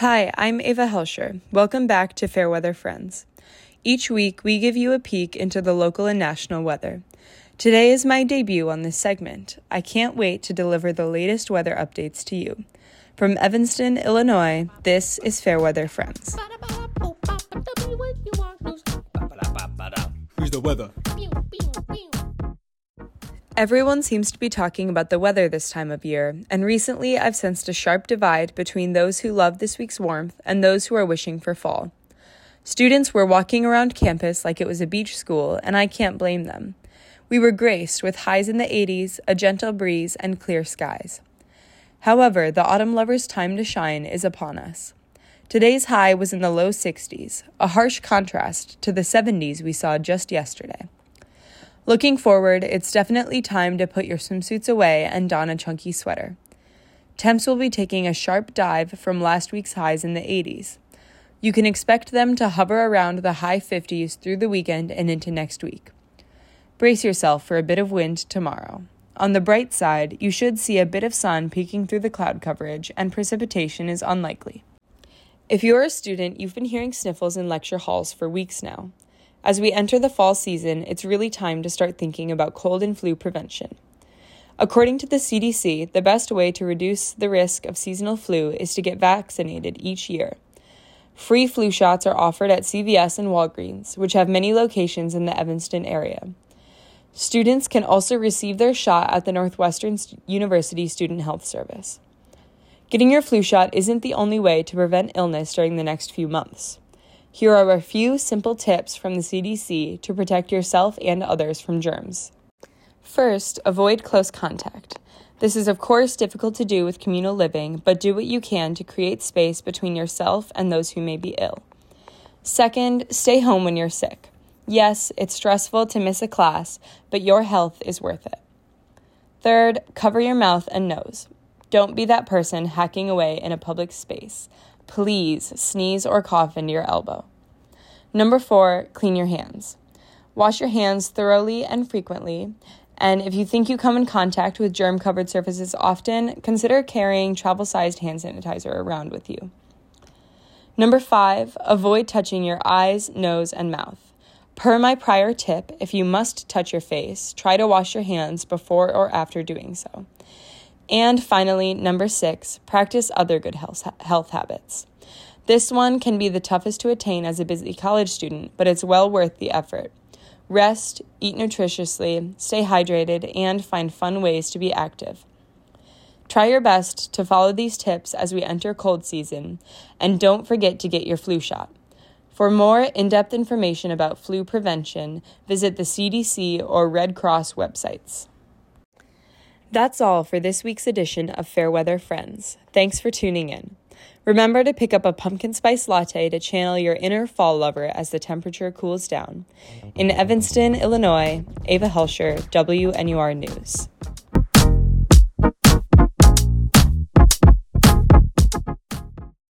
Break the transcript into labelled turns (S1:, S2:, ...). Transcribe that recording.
S1: Hi, I'm Ava Hoelscher. Welcome back to Fairweather Friends. Each week, we give you a peek into the local and national weather. Today is my debut on this segment. I can't wait to deliver the latest weather updates to you. From Evanston, Illinois, this is Fairweather Friends.
S2: Here's the weather.
S1: Everyone seems to be talking about the weather this time of year, and recently I've sensed a sharp divide between those who love this week's warmth and those who are wishing for fall. Students were walking around campus like it was a beach school, and I can't blame them. We were graced with highs in the 80s, a gentle breeze, and clear skies. However, the autumn lover's time to shine is upon us. Today's high was in the low 60s, a harsh contrast to the 70s we saw just yesterday. Looking forward, it's definitely time to put your swimsuits away and don a chunky sweater. Temps will be taking a sharp dive from last week's highs in the 80s. You can expect them to hover around the high 50s through the weekend and into next week. Brace yourself for a bit of wind tomorrow. On the bright side, you should see a bit of sun peeking through the cloud coverage, and precipitation is unlikely. If you're a student, you've been hearing sniffles in lecture halls for weeks now. As we enter the fall season, it's really time to start thinking about cold and flu prevention. According to the CDC, the best way to reduce the risk of seasonal flu is to get vaccinated each year. Free flu shots are offered at CVS and Walgreens, which have many locations in the Evanston area. Students can also receive their shot at the Northwestern University Student Health Service. Getting your flu shot isn't the only way to prevent illness during the next few months. Here are a few simple tips from the CDC to protect yourself and others from germs. First, avoid close contact. This is, of course, difficult to do with communal living, but do what you can to create space between yourself and those who may be ill. Second, stay home when you're sick. Yes, it's stressful to miss a class, but your health is worth it. Third, cover your mouth and nose. Don't be that person hacking away in a public space. Please sneeze or cough into your elbow. Number four, clean your hands. Wash your hands thoroughly and frequently. And if you think you come in contact with germ covered surfaces often, consider carrying travel sized hand sanitizer around with you. Number five, avoid touching your eyes, nose, and mouth. Per my prior tip, if you must touch your face, try to wash your hands before or after doing so. And finally, number six, practice other good health, health habits. This one can be the toughest to attain as a busy college student, but it's well worth the effort. Rest, eat nutritiously, stay hydrated, and find fun ways to be active. Try your best to follow these tips as we enter cold season, and don't forget to get your flu shot. For more in depth information about flu prevention, visit the CDC or Red Cross websites. That's all for this week's edition of Fairweather Friends. Thanks for tuning in. Remember to pick up a pumpkin spice latte to channel your inner fall lover as the temperature cools down. In Evanston, Illinois, Ava Hoelscher, WNUR News.